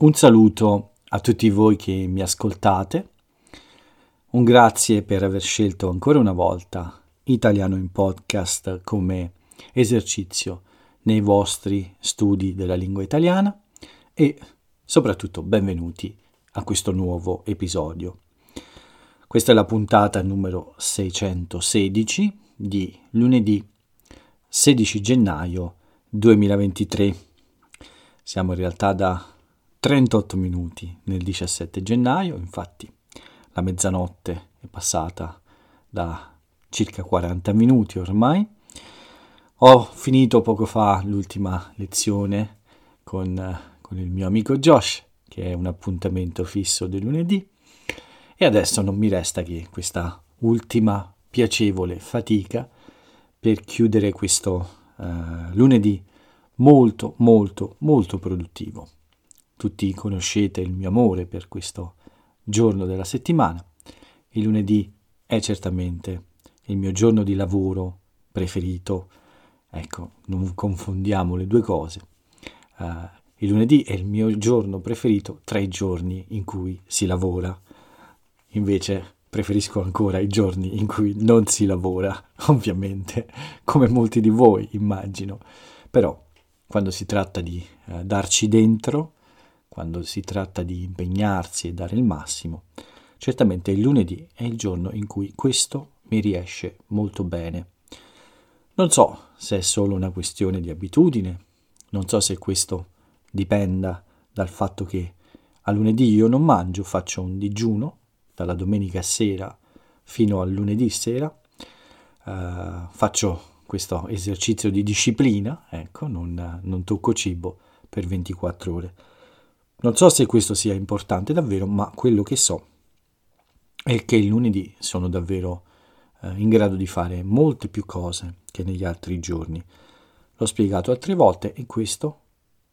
Un saluto a tutti voi che mi ascoltate, un grazie per aver scelto ancora una volta Italiano in Podcast come esercizio nei vostri studi della lingua italiana e soprattutto benvenuti a questo nuovo episodio. Questa è la puntata numero 616 di lunedì 16 gennaio 2023. Siamo in realtà da 38 minuti nel 17 gennaio, infatti la mezzanotte è passata da circa 40 minuti ormai. Ho finito poco fa l'ultima lezione con, con il mio amico Josh, che è un appuntamento fisso del lunedì, e adesso non mi resta che questa ultima piacevole fatica per chiudere questo uh, lunedì molto molto molto produttivo. Tutti conoscete il mio amore per questo giorno della settimana. Il lunedì è certamente il mio giorno di lavoro preferito. Ecco, non confondiamo le due cose. Uh, il lunedì è il mio giorno preferito tra i giorni in cui si lavora. Invece preferisco ancora i giorni in cui non si lavora, ovviamente, come molti di voi immagino. Però quando si tratta di uh, darci dentro, quando si tratta di impegnarsi e dare il massimo, certamente il lunedì è il giorno in cui questo mi riesce molto bene. Non so se è solo una questione di abitudine, non so se questo dipenda dal fatto che a lunedì io non mangio, faccio un digiuno dalla domenica sera fino al lunedì sera, uh, faccio questo esercizio di disciplina, ecco, non, non tocco cibo per 24 ore. Non so se questo sia importante davvero, ma quello che so è che il lunedì sono davvero eh, in grado di fare molte più cose che negli altri giorni. L'ho spiegato altre volte e questo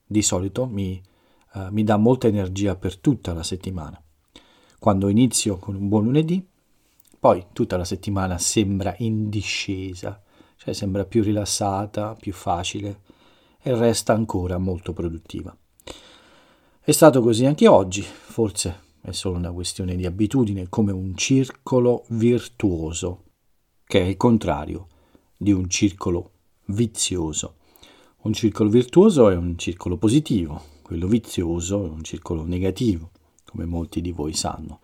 di solito mi, eh, mi dà molta energia per tutta la settimana. Quando inizio con un buon lunedì, poi tutta la settimana sembra in discesa, cioè sembra più rilassata, più facile e resta ancora molto produttiva. È stato così anche oggi, forse è solo una questione di abitudine, come un circolo virtuoso, che è il contrario di un circolo vizioso. Un circolo virtuoso è un circolo positivo, quello vizioso è un circolo negativo, come molti di voi sanno.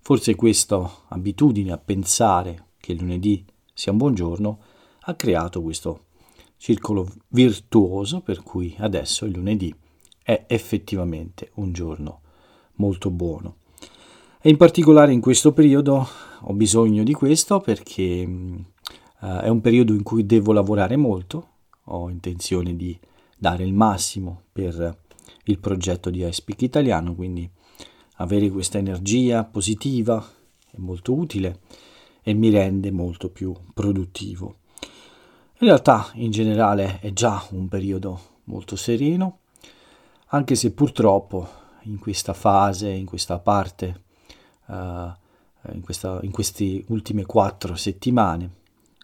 Forse questa abitudine a pensare che lunedì sia un buon giorno ha creato questo circolo virtuoso per cui adesso il lunedì è effettivamente un giorno molto buono. E in particolare in questo periodo ho bisogno di questo perché uh, è un periodo in cui devo lavorare molto, ho intenzione di dare il massimo per il progetto di iSpeak Italiano, quindi avere questa energia positiva è molto utile e mi rende molto più produttivo. In realtà in generale è già un periodo molto sereno, anche se purtroppo in questa fase, in questa parte, uh, in, questa, in queste ultime quattro settimane,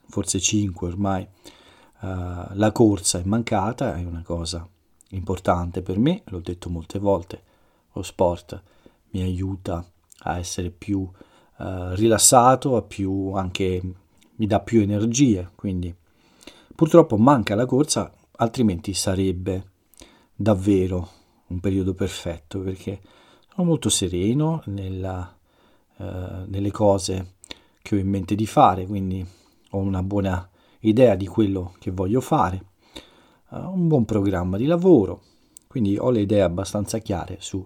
forse cinque ormai, uh, la corsa è mancata, è una cosa importante per me, l'ho detto molte volte, lo sport mi aiuta a essere più uh, rilassato, a più anche mi dà più energie, quindi purtroppo manca la corsa, altrimenti sarebbe davvero un periodo perfetto perché sono molto sereno nella, eh, nelle cose che ho in mente di fare, quindi ho una buona idea di quello che voglio fare, uh, un buon programma di lavoro, quindi ho le idee abbastanza chiare su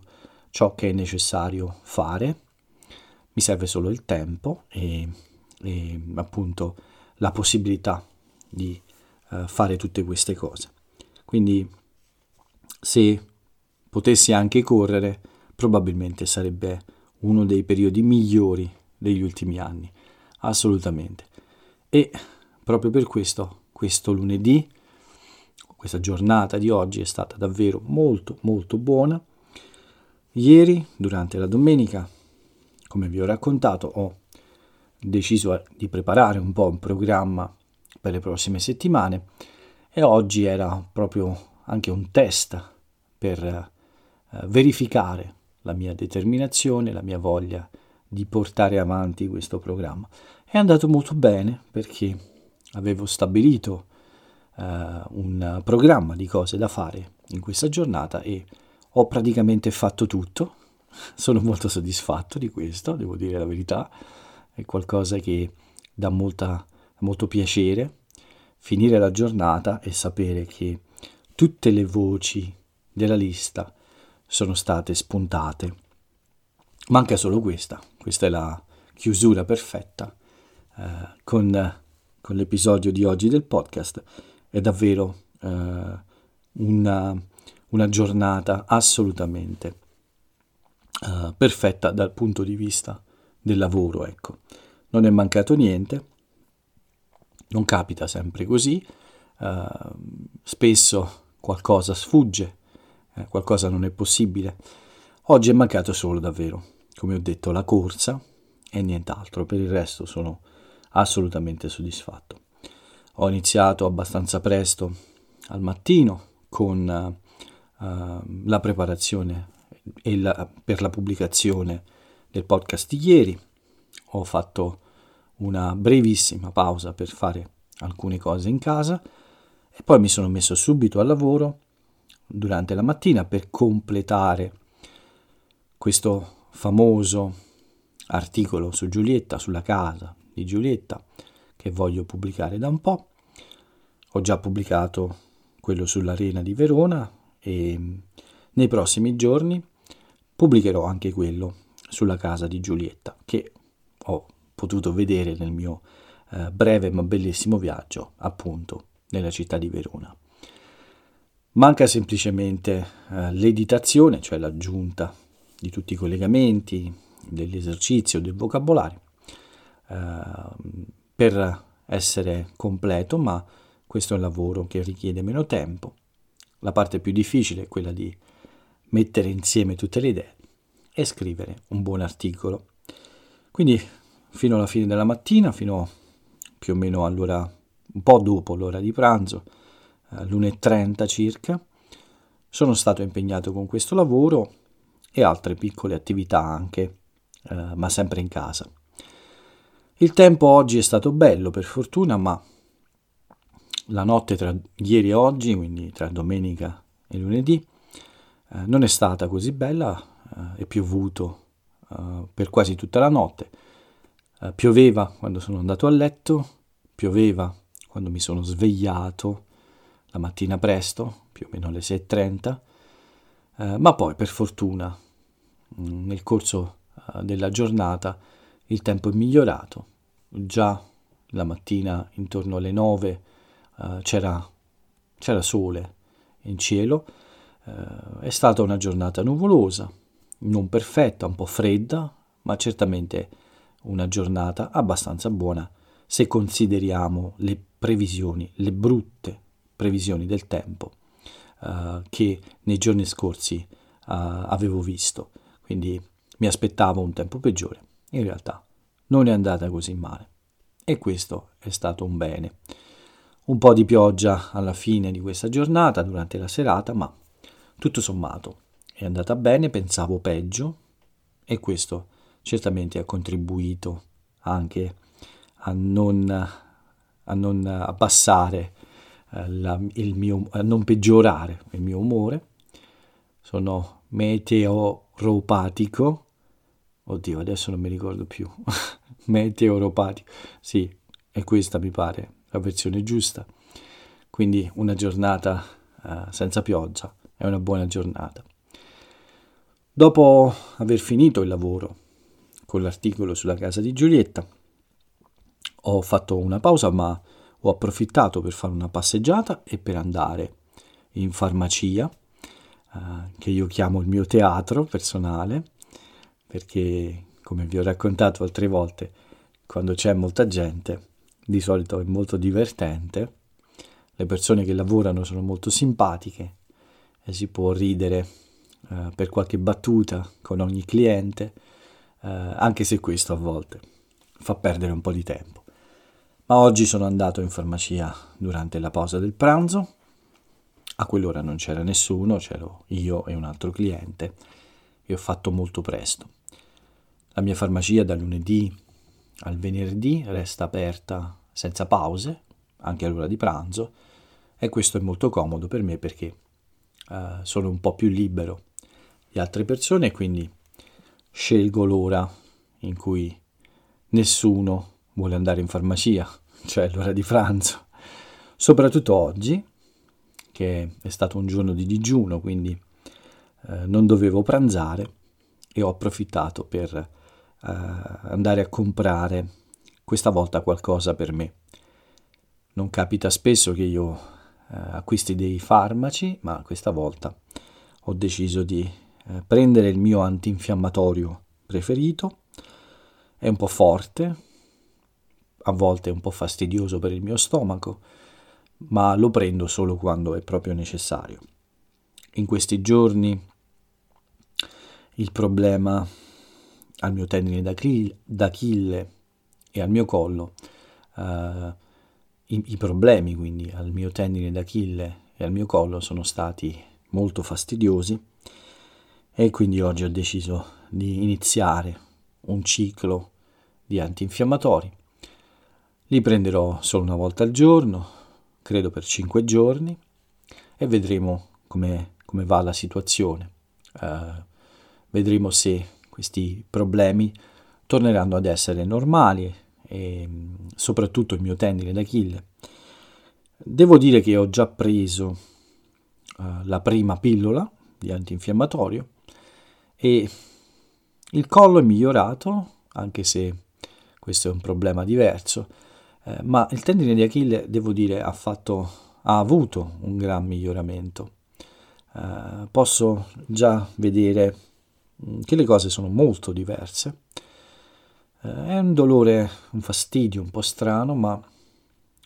ciò che è necessario fare, mi serve solo il tempo e, e appunto la possibilità di uh, fare tutte queste cose. Quindi se potessi anche correre, probabilmente sarebbe uno dei periodi migliori degli ultimi anni, assolutamente. E proprio per questo, questo lunedì, questa giornata di oggi è stata davvero molto molto buona. Ieri, durante la domenica, come vi ho raccontato, ho deciso di preparare un po' un programma per le prossime settimane e oggi era proprio anche un test per eh, verificare la mia determinazione, la mia voglia di portare avanti questo programma. È andato molto bene perché avevo stabilito eh, un programma di cose da fare in questa giornata e ho praticamente fatto tutto. Sono molto soddisfatto di questo, devo dire la verità. È qualcosa che dà molta, molto piacere finire la giornata e sapere che tutte le voci della lista sono state spuntate. Manca solo questa, questa è la chiusura perfetta eh, con, con, l'episodio di oggi del podcast. È davvero eh, una, una, giornata assolutamente eh, perfetta dal punto di vista del lavoro, ecco. Non è mancato niente, non capita sempre così, uh, spesso qualcosa sfugge, eh, qualcosa non è possibile. Oggi è mancato solo davvero, come ho detto, la corsa e nient'altro, per il resto sono assolutamente soddisfatto. Ho iniziato abbastanza presto al mattino con uh, la preparazione la, per la pubblicazione del podcast di ieri. Ho fatto una brevissima pausa per fare alcune cose in casa e poi mi sono messo subito al lavoro durante la mattina per completare questo famoso articolo su Giulietta, sulla casa di Giulietta, che voglio pubblicare da un po'. Ho già pubblicato quello sull'Arena di Verona e nei prossimi giorni pubblicherò anche quello sulla casa di Giulietta, che ho potuto vedere nel mio eh, breve ma bellissimo viaggio, appunto, nella città di Verona. Manca semplicemente eh, l'editazione, cioè l'aggiunta di tutti i collegamenti, dell'esercizio, del vocabolario, eh, per essere completo, ma questo è un lavoro che richiede meno tempo. La parte più difficile è quella di mettere insieme tutte le idee e scrivere un buon articolo. Quindi fino alla fine della mattina, fino più o meno all'ora, un po' dopo l'ora di pranzo, l'1.30 circa, sono stato impegnato con questo lavoro e altre piccole attività anche, eh, ma sempre in casa. Il tempo oggi è stato bello per fortuna, ma la notte tra ieri e oggi, quindi tra domenica e lunedì, eh, non è stata così bella, eh, è piovuto eh, per quasi tutta la notte Uh, pioveva quando sono andato a letto, pioveva quando mi sono svegliato la mattina presto, più o meno alle 6.30, uh, eh, ma poi per fortuna mm, nel corso uh, della giornata il tempo è migliorato. Già la mattina intorno alle 9 c'era, c'era, sole in cielo, è stata una giornata nuvolosa, non perfetta, un po' fredda, ma certamente una giornata abbastanza buona se consideriamo le previsioni, le brutte previsioni del tempo uh, che nei giorni scorsi uh, avevo visto. Quindi mi aspettavo un tempo peggiore. In realtà non è andata così male. E questo è stato un bene. Un po' di pioggia alla fine di questa giornata, durante la serata, ma tutto sommato è andata bene, pensavo peggio e questo certamente ha contribuito anche a non, a non abbassare la, il mio, a non peggiorare il mio umore. Sono meteoropatico. Oddio, adesso non mi ricordo più. meteoropatico. Sì, è questa mi pare la versione giusta. Quindi una giornata eh, senza pioggia è una buona giornata. Dopo aver finito il lavoro con l'articolo sulla casa di Giulietta. Ho fatto una pausa ma ho approfittato per fare una passeggiata e per andare in farmacia, eh, che io chiamo il mio teatro personale, perché come vi ho raccontato altre volte, quando c'è molta gente, di solito è molto divertente, le persone che lavorano sono molto simpatiche e si può ridere eh, per qualche battuta con ogni cliente eh, anche se questo a volte fa perdere un po' di tempo. Ma oggi sono andato in farmacia durante la pausa del pranzo. A quell'ora non c'era nessuno, c'ero io e un altro cliente. E ho fatto molto presto. La mia farmacia da lunedì al venerdì resta aperta senza pause, anche all'ora di pranzo, e questo è molto comodo per me perché uh, sono un po' più libero di altre persone e quindi scelgo l'ora in cui nessuno vuole andare in farmacia, cioè l'ora di pranzo. Soprattutto oggi, che è stato un giorno di digiuno, quindi eh, non dovevo pranzare e ho approfittato per eh, andare a comprare questa volta qualcosa per me. Non capita spesso che io eh, acquisti dei farmaci, ma questa volta ho deciso di eh, prendere il mio antinfiammatorio preferito. È un po' forte, a volte un po' fastidioso per il mio stomaco, ma lo prendo solo quando è proprio necessario. In questi giorni il problema al mio tendine d'Achille e al mio collo, uh, i, i problemi quindi al mio tendine d'Achille e al mio collo sono stati molto fastidiosi e quindi oggi ho deciso di iniziare un ciclo di antinfiammatori. Li prenderò solo una volta al giorno, credo per 5 giorni, e vedremo come, come va la situazione. Uh, vedremo se questi problemi torneranno ad essere normali e soprattutto il mio tendine d'Achille. Devo dire che ho già preso uh, la prima pillola di antinfiammatorio e il collo è migliorato, anche se questo è un problema diverso, eh, ma il tendine di Achille, devo dire, ha, fatto, ha avuto un gran miglioramento. Eh, posso già vedere mm, che le cose sono molto diverse. Eh, è un dolore, un fastidio un po' strano, ma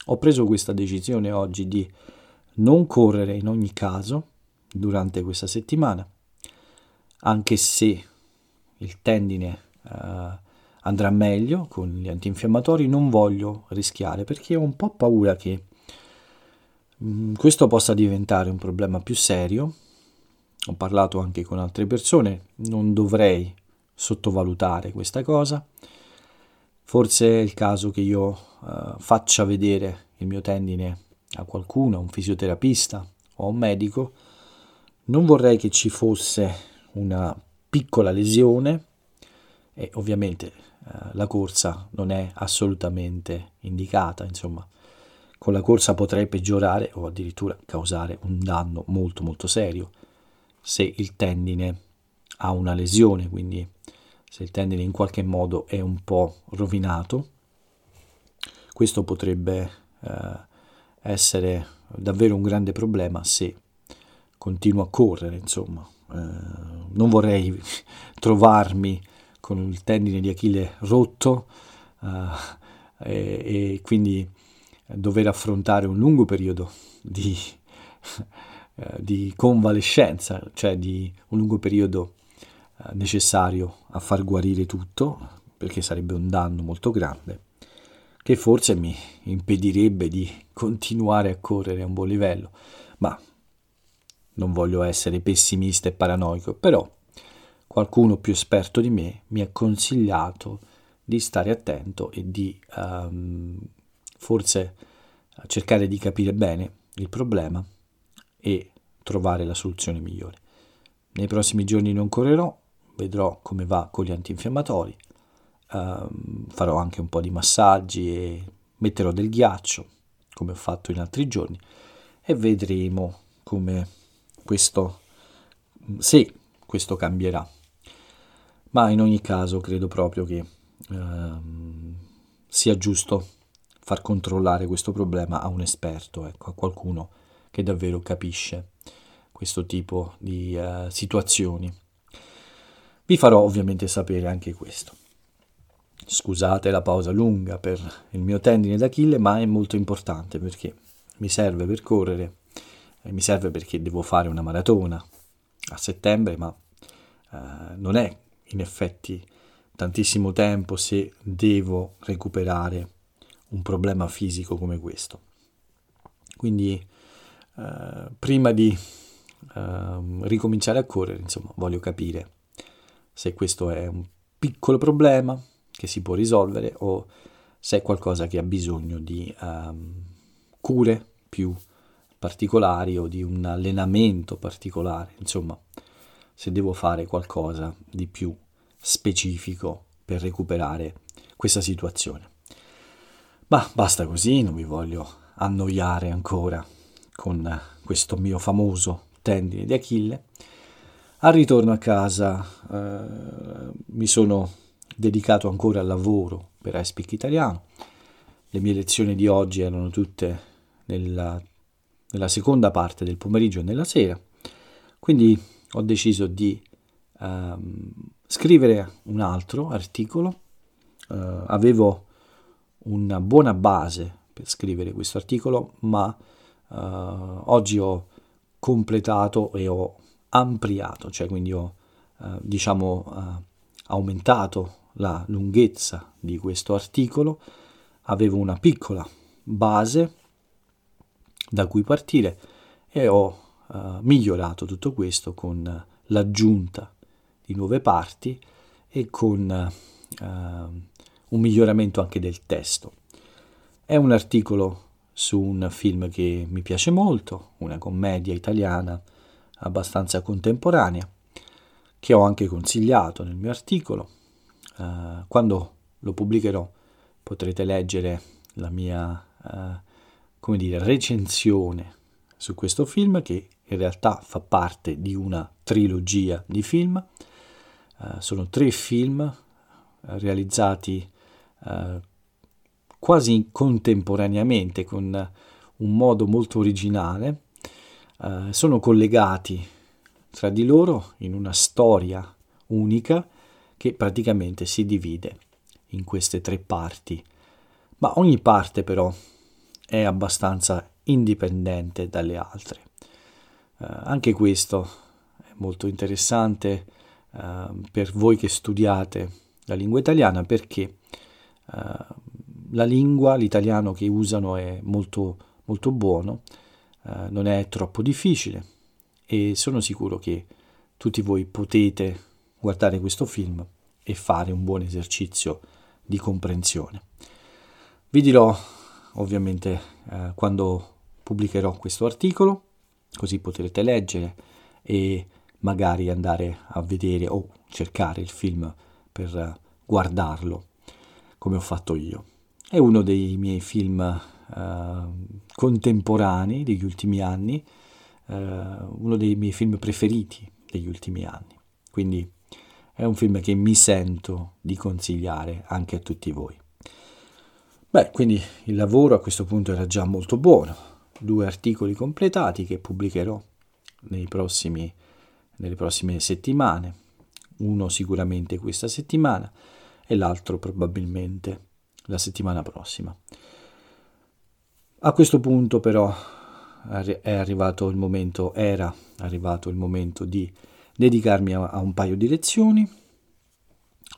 ho preso questa decisione oggi di non correre in ogni caso durante questa settimana, anche se il tendine uh, andrà meglio con gli antinfiammatori, non voglio rischiare perché ho un po' paura che mm, questo possa diventare un problema più serio. Ho parlato anche con altre persone, non dovrei sottovalutare questa cosa. Forse è il caso che io uh, faccia vedere il mio tendine a qualcuno, a un fisioterapista o a un medico. Non vorrei che ci fosse una piccola lesione e ovviamente eh, la corsa non è assolutamente indicata, insomma, con la corsa potrei peggiorare o addirittura causare un danno molto molto serio se il tendine ha una lesione, quindi se il tendine in qualche modo è un po' rovinato, questo potrebbe eh, essere davvero un grande problema se continuo a correre, insomma. Eh, non vorrei trovarmi con il tendine di Achille rotto uh, e, e, quindi dover affrontare un lungo periodo di, uh, di convalescenza, cioè di un lungo periodo uh, necessario a far guarire tutto, perché sarebbe un danno molto grande, che forse mi impedirebbe di continuare a correre a un buon livello. Ma non voglio essere pessimista e paranoico, però qualcuno più esperto di me mi ha consigliato di stare attento e di um, forse cercare di capire bene il problema e trovare la soluzione migliore. Nei prossimi giorni non correrò, vedrò come va con gli antinfiammatori, um, farò anche un po' di massaggi e metterò del ghiaccio, come ho fatto in altri giorni, e vedremo come questo, se questo cambierà ma in ogni caso credo proprio che ehm, sia giusto far controllare questo problema a un esperto, ecco, a qualcuno che davvero capisce questo tipo di uh, situazioni. Vi farò ovviamente sapere anche questo. Scusate la pausa lunga per il mio tendine d'Achille, ma è molto importante perché mi serve per correre, e mi serve perché devo fare una maratona a settembre, ma uh, non è in effetti tantissimo tempo se devo recuperare un problema fisico come questo. Quindi eh, prima di eh, ricominciare a correre, insomma, voglio capire se questo è un piccolo problema che si può risolvere o se è qualcosa che ha bisogno di um, cure più particolari o di un allenamento particolare, insomma, se devo fare qualcosa di più specifico per recuperare questa situazione. Ma basta così, non vi voglio annoiare ancora con questo mio famoso tendine di Achille. Al ritorno a casa eh, mi sono dedicato ancora al lavoro per iSpeak Italiano. Le mie lezioni di oggi erano tutte nella, nella seconda parte del pomeriggio e nella sera, quindi ho deciso di um, scrivere un altro articolo. Uh, avevo una buona base per scrivere questo articolo, ma uh, oggi ho completato e ho ampliato, cioè quindi ho uh, diciamo aumentato la lunghezza di questo articolo, avevo una piccola base da cui partire e ho uh, migliorato tutto questo con l'aggiunta di nuove parti e con uh, un miglioramento anche del testo. È un articolo su un film che mi piace molto, una commedia italiana abbastanza contemporanea, che ho anche consigliato nel mio articolo. Uh, quando lo pubblicherò potrete leggere la mia, uh, come dire, recensione su questo film che in realtà fa parte di una trilogia di film. Uh, sono tre film realizzati quasi contemporaneamente con un modo molto originale. sono collegati tra di loro in una storia unica che praticamente si divide in queste tre parti, ma ogni parte però è abbastanza indipendente dalle altre. Uh, anche questo è molto interessante uh, per voi che studiate la lingua italiana perché uh, la lingua, l'italiano che usano è molto, molto buono, non è troppo difficile e sono sicuro che tutti voi potete guardare questo film e fare un buon esercizio di comprensione. Vi dirò ovviamente eh, quando pubblicherò questo articolo, così potrete leggere e magari andare a vedere o cercare il film per guardarlo come ho fatto io. È uno dei miei film eh, contemporanei degli ultimi anni, eh, uno dei miei film preferiti degli ultimi anni. Quindi è un film che mi sento di consigliare anche a tutti voi. Beh, quindi il lavoro a questo punto era già molto buono. Due articoli completati che pubblicherò prossimi, nelle prossime settimane. Uno sicuramente questa settimana e l'altro probabilmente la settimana prossima. A questo punto però è arrivato il momento, era arrivato il momento di dedicarmi a, a un paio di lezioni,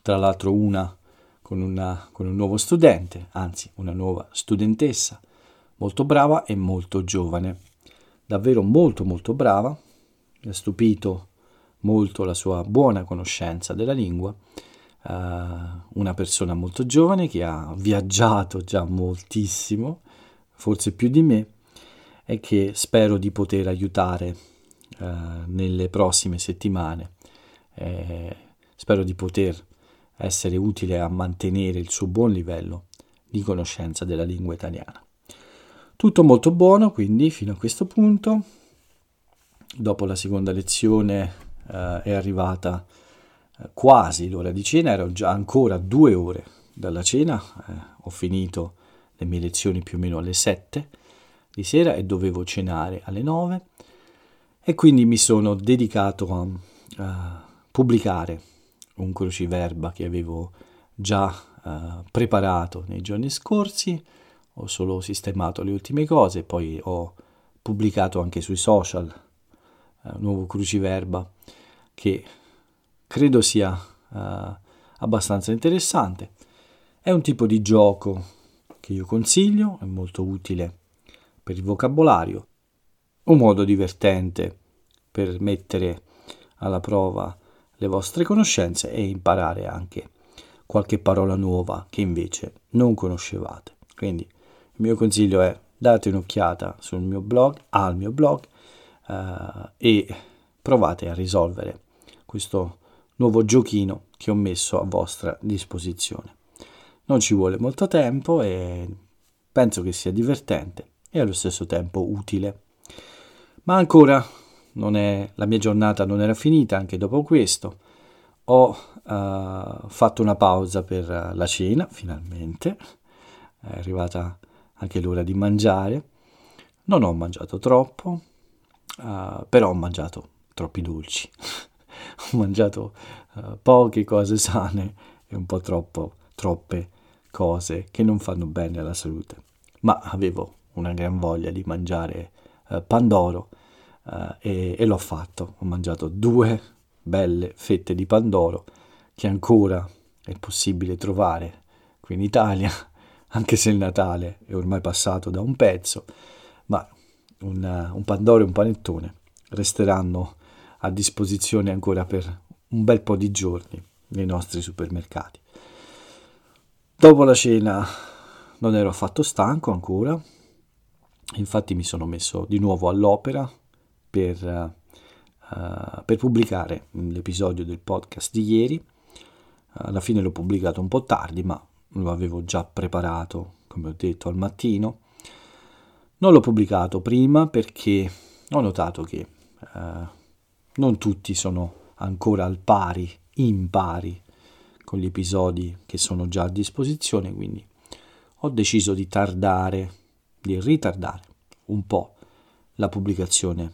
tra l'altro una con, una con un nuovo studente, anzi una nuova studentessa, molto brava e molto giovane, davvero molto molto brava, mi ha stupito molto la sua buona conoscenza della lingua, uh, una persona molto giovane che ha viaggiato già moltissimo, forse più di me, e che spero di poter aiutare eh, nelle prossime settimane. Eh, spero di poter essere utile a mantenere il suo buon livello di conoscenza della lingua italiana. Tutto molto buono quindi fino a questo punto. Dopo la seconda lezione eh, è arrivata eh, quasi l'ora di cena, ero già ancora due ore dalla cena, eh, ho finito le mie lezioni più o meno alle sette di sera e dovevo cenare alle nove e quindi mi sono dedicato a, a pubblicare un cruciverba che avevo già uh, preparato nei giorni scorsi, ho solo sistemato le ultime cose, poi ho pubblicato anche sui social un nuovo cruciverba che credo sia uh, abbastanza interessante. È un tipo di gioco che io consiglio, è molto utile per il vocabolario un modo divertente per mettere alla prova le vostre conoscenze e imparare anche qualche parola nuova che invece non conoscevate. Quindi il mio consiglio è date un'occhiata sul mio blog, al mio blog eh, e provate a risolvere questo nuovo giochino che ho messo a vostra disposizione. Non ci vuole molto tempo e penso che sia divertente e allo stesso tempo utile. Ma ancora è, la mia giornata non era finita anche dopo questo. Ho uh, fatto una pausa per la cena, finalmente. È arrivata anche l'ora di mangiare. Non ho mangiato troppo, uh, però ho mangiato troppi dolci. ho mangiato uh, poche cose sane e un po' troppo, troppe cose che non fanno bene alla salute. Ma avevo una gran voglia di mangiare uh, pandoro e, e l'ho fatto. Ho mangiato due belle fette di pandoro che ancora è possibile trovare qui in Italia anche se il Natale è ormai passato da un pezzo, ma un, un pandoro e un panettone resteranno a disposizione ancora per un bel po' di giorni nei nostri supermercati. Dopo la cena non ero affatto stanco ancora, infatti mi sono messo di nuovo all'opera per, uh, per pubblicare l'episodio del podcast di ieri. Alla fine l'ho pubblicato un po' tardi, ma lo avevo già preparato, come ho detto, al mattino. Non l'ho pubblicato prima perché ho notato che eh, non tutti sono ancora al pari, in pari con gli episodi che sono già a disposizione, quindi ho deciso di tardare, di ritardare un po' la pubblicazione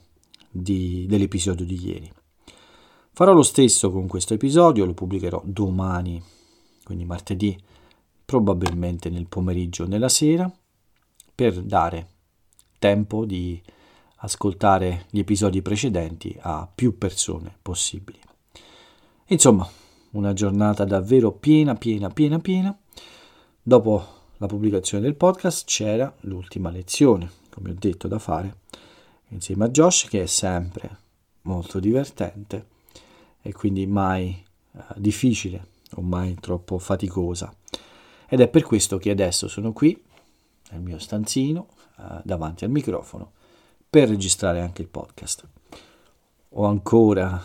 di, dell'episodio di ieri. Farò lo stesso con questo episodio, lo pubblicherò domani, quindi martedì probabilmente nel pomeriggio o nella sera, per dare tempo di ascoltare gli episodi precedenti a più persone possibili. Insomma, una giornata davvero piena, piena, piena, piena. Dopo la pubblicazione del podcast c'era l'ultima lezione, come ho detto, da fare insieme a Josh, che è sempre molto divertente e quindi mai eh, difficile o mai troppo faticosa. Ed è per questo che adesso sono qui, nel mio stanzino, eh, davanti al microfono, per registrare anche il podcast. Ho ancora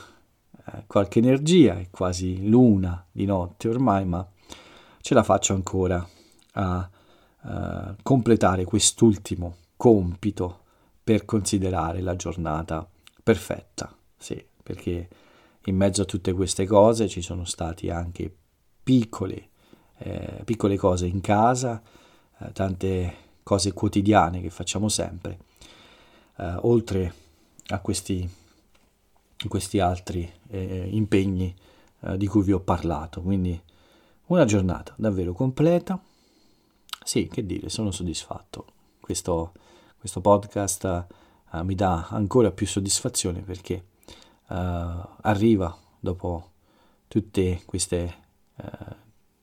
eh, qualche energia, è quasi l'una di notte ormai, ma ce la faccio ancora a uh, completare quest'ultimo compito per considerare la giornata perfetta. Sì, perché in mezzo a tutte queste cose ci sono stati anche piccoli eh, piccole cose in casa, eh, tante cose quotidiane che facciamo sempre, eh, oltre a questi, questi altri eh, impegni eh, di cui vi ho parlato. Quindi una giornata davvero completa. Sì, che dire, sono soddisfatto. Questo, questo podcast uh, mi dà ancora più soddisfazione perché uh, arriva dopo tutte queste uh,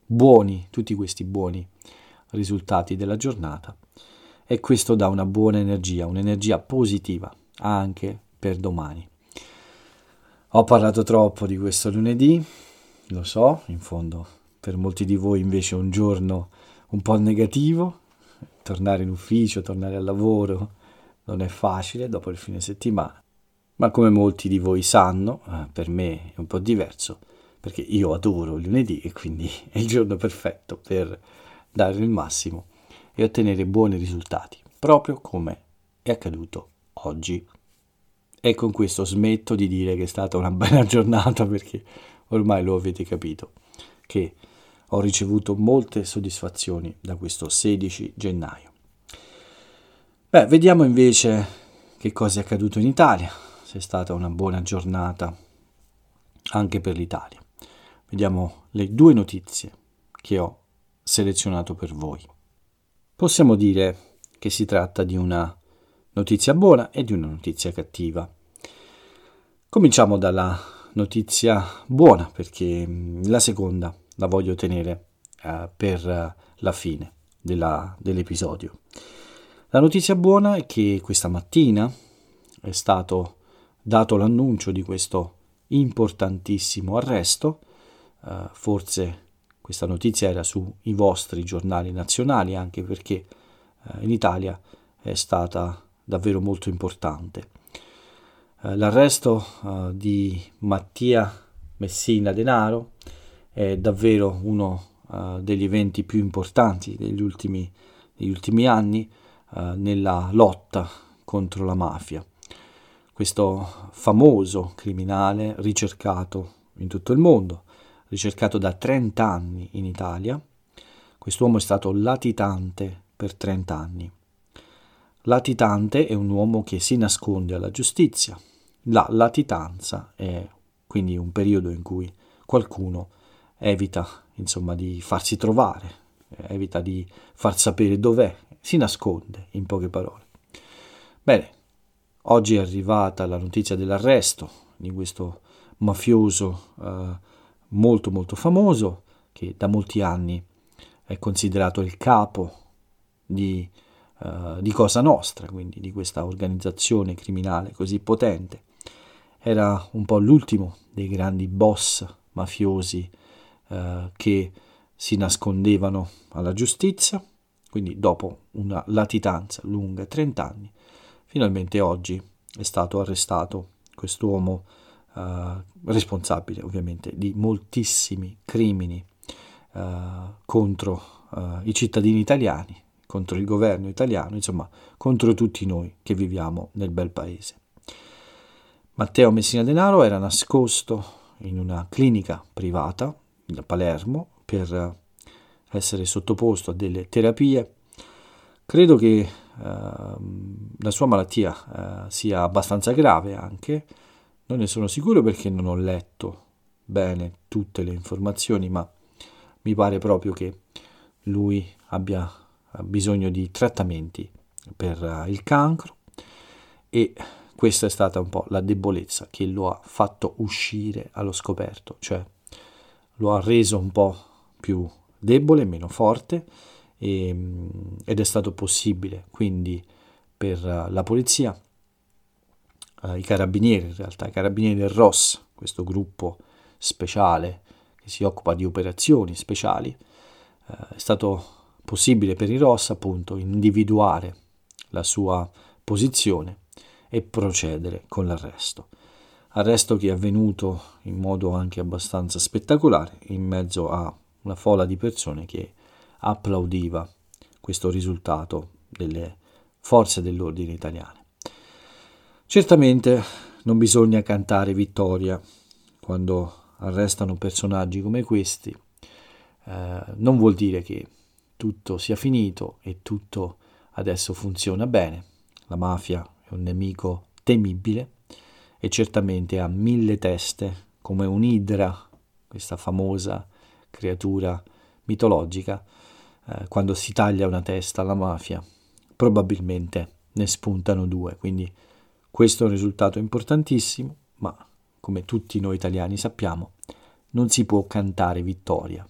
buoni, tutti questi buoni risultati della giornata e questo dà una buona energia, un'energia positiva anche per domani. Ho parlato troppo di questo lunedì, lo so, in fondo per molti di voi invece è un giorno un po' negativo, tornare in ufficio, tornare al lavoro non è facile dopo il fine settimana, ma come molti di voi sanno, eh, per me è un po' diverso perché io adoro il lunedì e quindi è il giorno perfetto per dare il massimo e ottenere buoni risultati, proprio come è accaduto oggi. E con questo smetto di dire che è stata una bella giornata perché ormai lo avete capito, che ho ricevuto molte soddisfazioni da questo 16 gennaio. Beh, vediamo invece che cosa è accaduto in Italia, se è stata una buona giornata anche per l'Italia. Vediamo le due notizie che ho selezionato per voi. Possiamo dire che si tratta di una notizia buona e di una notizia cattiva. Cominciamo dalla notizia buona perché mm, la seconda la voglio tenere uh, per uh, la fine della, dell'episodio. La notizia buona è che questa mattina è stato dato l'annuncio di questo importantissimo arresto, uh, forse questa notizia era sui vostri giornali nazionali anche perché uh, in Italia è stata davvero molto importante. Uh, l'arresto di Mattia Messina Denaro è davvero uno degli eventi più importanti degli ultimi, degli ultimi anni nella lotta contro la mafia questo famoso criminale ricercato in tutto il mondo, ricercato da 30 anni in Italia. Quest'uomo è stato latitante per 30 anni. Latitante è un uomo che si nasconde alla giustizia. La latitanza è quindi un periodo in cui qualcuno evita, insomma, di farsi trovare, evita di far sapere dov'è, si nasconde, in poche parole. Bene, Oggi è arrivata la notizia dell'arresto di questo mafioso eh, molto molto famoso che da molti anni è considerato il capo di, uh, di, Cosa Nostra, quindi di questa organizzazione criminale così potente. Era un po' l'ultimo dei grandi boss mafiosi uh, che si nascondevano alla giustizia, quindi dopo una latitanza lunga 30 anni Finalmente oggi è stato arrestato quest'uomo eh, responsabile ovviamente di moltissimi crimini eh, contro eh, i cittadini italiani, contro il governo italiano, insomma contro tutti noi che viviamo nel bel paese. Matteo Messina Denaro era nascosto in una clinica privata a Palermo per essere sottoposto a delle terapie. Credo che Ehm, la sua malattia uh, sia abbastanza grave anche. Non ne sono sicuro perché non ho letto bene tutte le informazioni, ma mi pare proprio che lui abbia bisogno di trattamenti per uh, il cancro e questa è stata un po' la debolezza che lo ha fatto uscire allo scoperto, cioè lo ha reso un po' più debole, meno forte e, ehm, ed è stato possibile quindi per la polizia, eh, i carabinieri in realtà, i carabinieri del ROS, questo gruppo speciale che si occupa di operazioni speciali, eh, è stato possibile per i ROS appunto individuare la sua posizione e procedere con l'arresto. Arresto che è avvenuto in modo anche abbastanza spettacolare in mezzo a una folla di persone che applaudiva questo risultato delle forze dell'ordine italiane. Certamente non bisogna cantare vittoria quando arrestano personaggi come questi, eh, non vuol dire che tutto sia finito e tutto adesso funziona bene. La mafia è un nemico temibile e certamente ha mille teste come un'idra, questa famosa creatura mitologica eh, quando si taglia una testa alla mafia, probabilmente ne spuntano due. Quindi questo è un risultato importantissimo, ma come tutti noi italiani sappiamo, non si può cantare vittoria.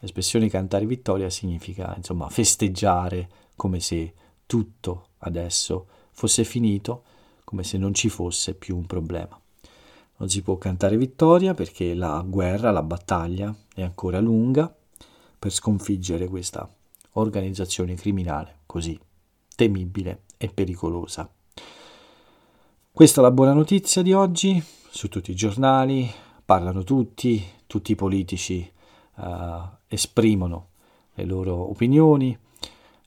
L'espressione cantare vittoria significa, insomma, festeggiare come se tutto adesso fosse finito, come se non ci fosse più un problema. Non si può cantare vittoria perché la guerra, la battaglia è ancora lunga per sconfiggere questa organizzazione criminale così temibile e pericolosa. Questa è la buona notizia di oggi, su tutti i giornali parlano tutti, tutti i politici uh, esprimono le loro opinioni.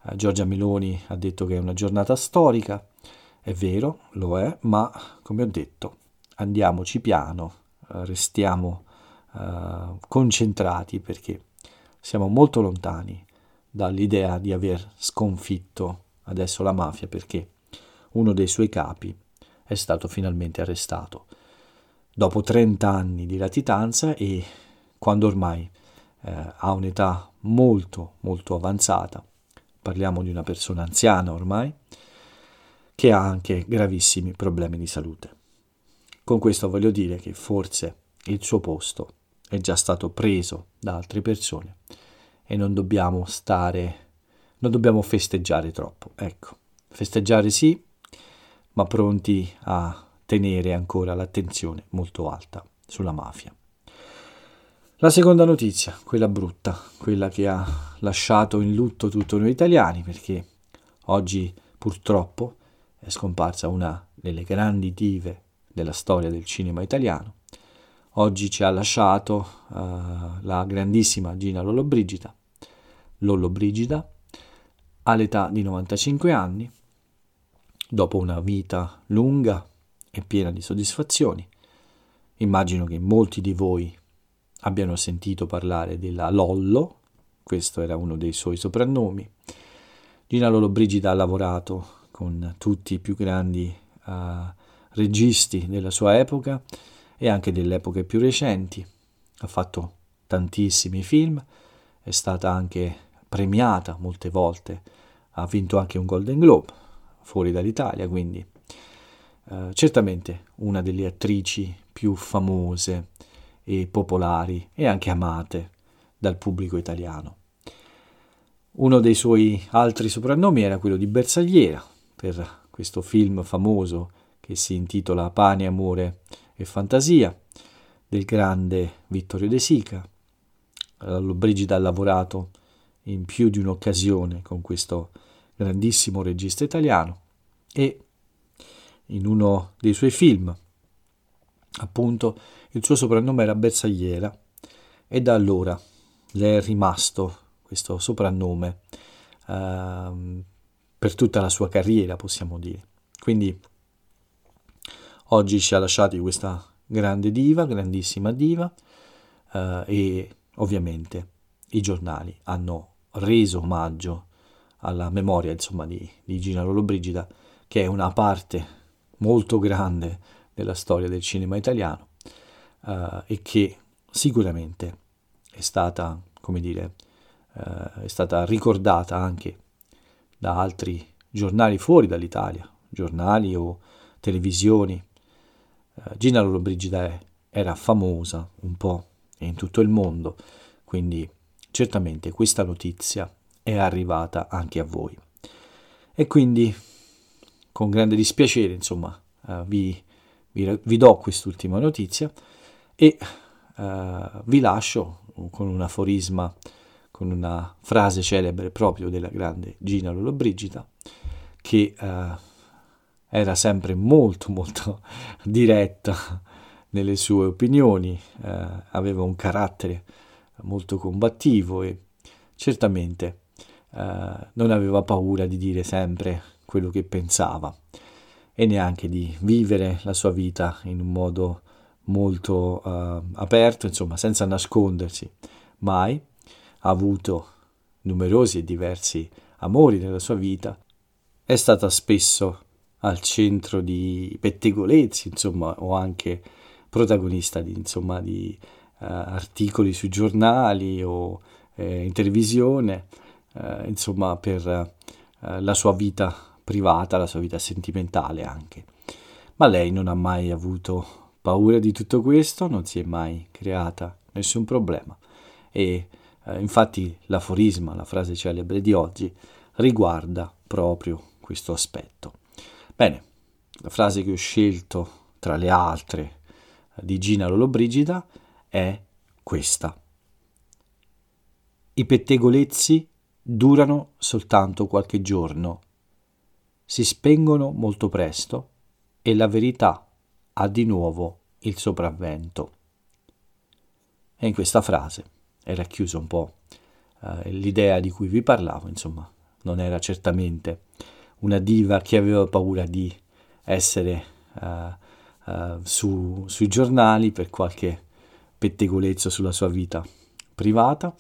Uh, Giorgia Meloni ha detto che è una giornata storica, è vero, lo è, ma come ho detto, andiamoci piano, uh, restiamo concentrati perché siamo molto lontani dall'idea di aver sconfitto adesso la mafia perché uno dei suoi capi è stato finalmente arrestato dopo 30 anni di latitanza e quando ormai eh, ha un'età molto molto avanzata, parliamo di una persona anziana ormai, che ha anche gravissimi problemi di salute. Con questo voglio dire che forse il suo posto è già stato preso da altre persone e non dobbiamo stare, non dobbiamo festeggiare troppo. Ecco, festeggiare sì, ma pronti a tenere ancora l'attenzione molto alta sulla mafia. La seconda notizia, quella brutta, quella che ha lasciato in lutto tutti noi italiani, perché oggi purtroppo è scomparsa una delle grandi dive della storia del cinema italiano. Oggi ci ha lasciato uh, la grandissima Gina Lollobrigida, Lollobrigida, all'età di 95 anni, dopo una vita lunga e piena di soddisfazioni. Immagino che molti di voi abbiano sentito parlare della Lollo, questo era uno dei suoi soprannomi. Gina Lollobrigida ha lavorato con tutti i più grandi uh, registi della sua epoca e anche delle epoche più recenti. Ha fatto tantissimi film, è stata anche premiata molte volte, ha vinto anche un Golden Globe fuori dall'Italia, quindi uh, certamente una delle attrici più famose e popolari e anche amate dal pubblico italiano. Uno dei suoi altri soprannomi era quello di Bersagliera, per questo film famoso che si intitola Pane, amore e fantasia, del grande Vittorio De Sica. Brigida ha lavorato in più di un'occasione con questo grandissimo regista italiano e in uno dei suoi film, appunto, il suo soprannome era Bersagliera e da allora le è rimasto questo soprannome uh, per tutta la sua carriera, possiamo dire. Quindi oggi ci ha lasciati questa grande diva, grandissima diva, uh, e ovviamente i giornali hanno reso omaggio alla memoria insomma, di, di Gina Lollobrigida, che è una parte molto grande della storia del cinema italiano uh, e che sicuramente è stata, come dire, uh, è stata ricordata anche da altri giornali fuori dall'Italia, giornali o televisioni. Uh, Gina Lollobrigida era famosa un po' in tutto il mondo, quindi certamente questa notizia è arrivata anche a voi. E quindi con grande dispiacere, insomma, uh, vi, vi, vi, do quest'ultima notizia e uh, vi lascio con un aforisma, con una frase celebre proprio della grande Gina Lollobrigida, che uh, era sempre molto molto diretta nelle sue opinioni, aveva un carattere molto combattivo e certamente non aveva paura di dire sempre quello che pensava e neanche di vivere la sua vita in un modo molto uh, aperto, insomma, senza nascondersi. Mai ha avuto numerosi e diversi amori nella sua vita, è stata spesso al centro di pettegolezzi, insomma, o anche protagonista di, insomma, di uh, articoli sui giornali o eh, in televisione, uh, insomma, per la sua vita privata, la sua vita sentimentale anche. Ma lei non ha mai avuto paura di tutto questo, non si è mai creata nessun problema e eh, infatti l'aforisma, la frase celebre di oggi, riguarda proprio questo aspetto. Bene, la frase che ho scelto tra le altre eh, di Gina Lollobrigida è questa. I pettegolezzi durano soltanto qualche giorno si spengono molto presto e la verità ha di nuovo il sopravvento. E in questa frase è racchiusa un po' eh, l'idea di cui vi parlavo, insomma, non era certamente una diva che aveva paura di essere eh, eh, su, sui giornali per qualche pettegolezzo sulla sua vita privata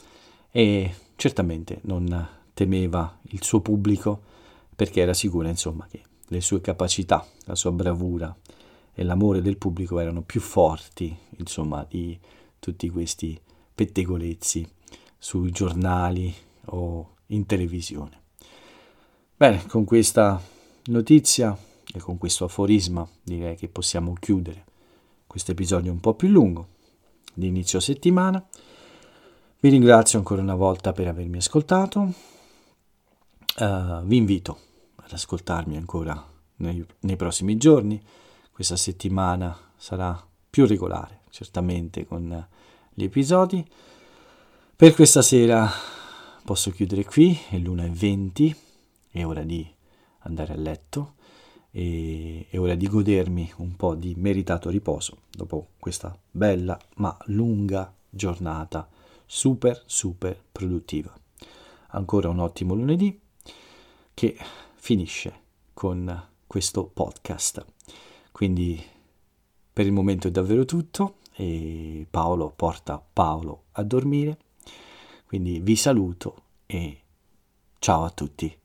e certamente non temeva il suo pubblico perché era sicura insomma che le sue capacità, la sua bravura e l'amore del pubblico erano più forti insomma di tutti questi pettegolezzi sui giornali o in televisione. Bene, con questa notizia e con questo aforisma direi che possiamo chiudere questo episodio un po' più lungo di inizio settimana. Vi ringrazio ancora una volta per avermi ascoltato. Uh, vi invito ad ascoltarmi ancora nei, nei prossimi giorni. Questa settimana sarà più regolare, certamente, con gli episodi. Per questa sera posso chiudere qui, è l'una e 20, è ora di andare a letto e è ora di godermi un po' di meritato riposo dopo questa bella ma lunga giornata super super produttiva. Ancora un ottimo lunedì che finisce con questo podcast. Quindi per il momento è davvero tutto e Paolo porta Paolo a dormire. Quindi vi saluto e ciao a tutti.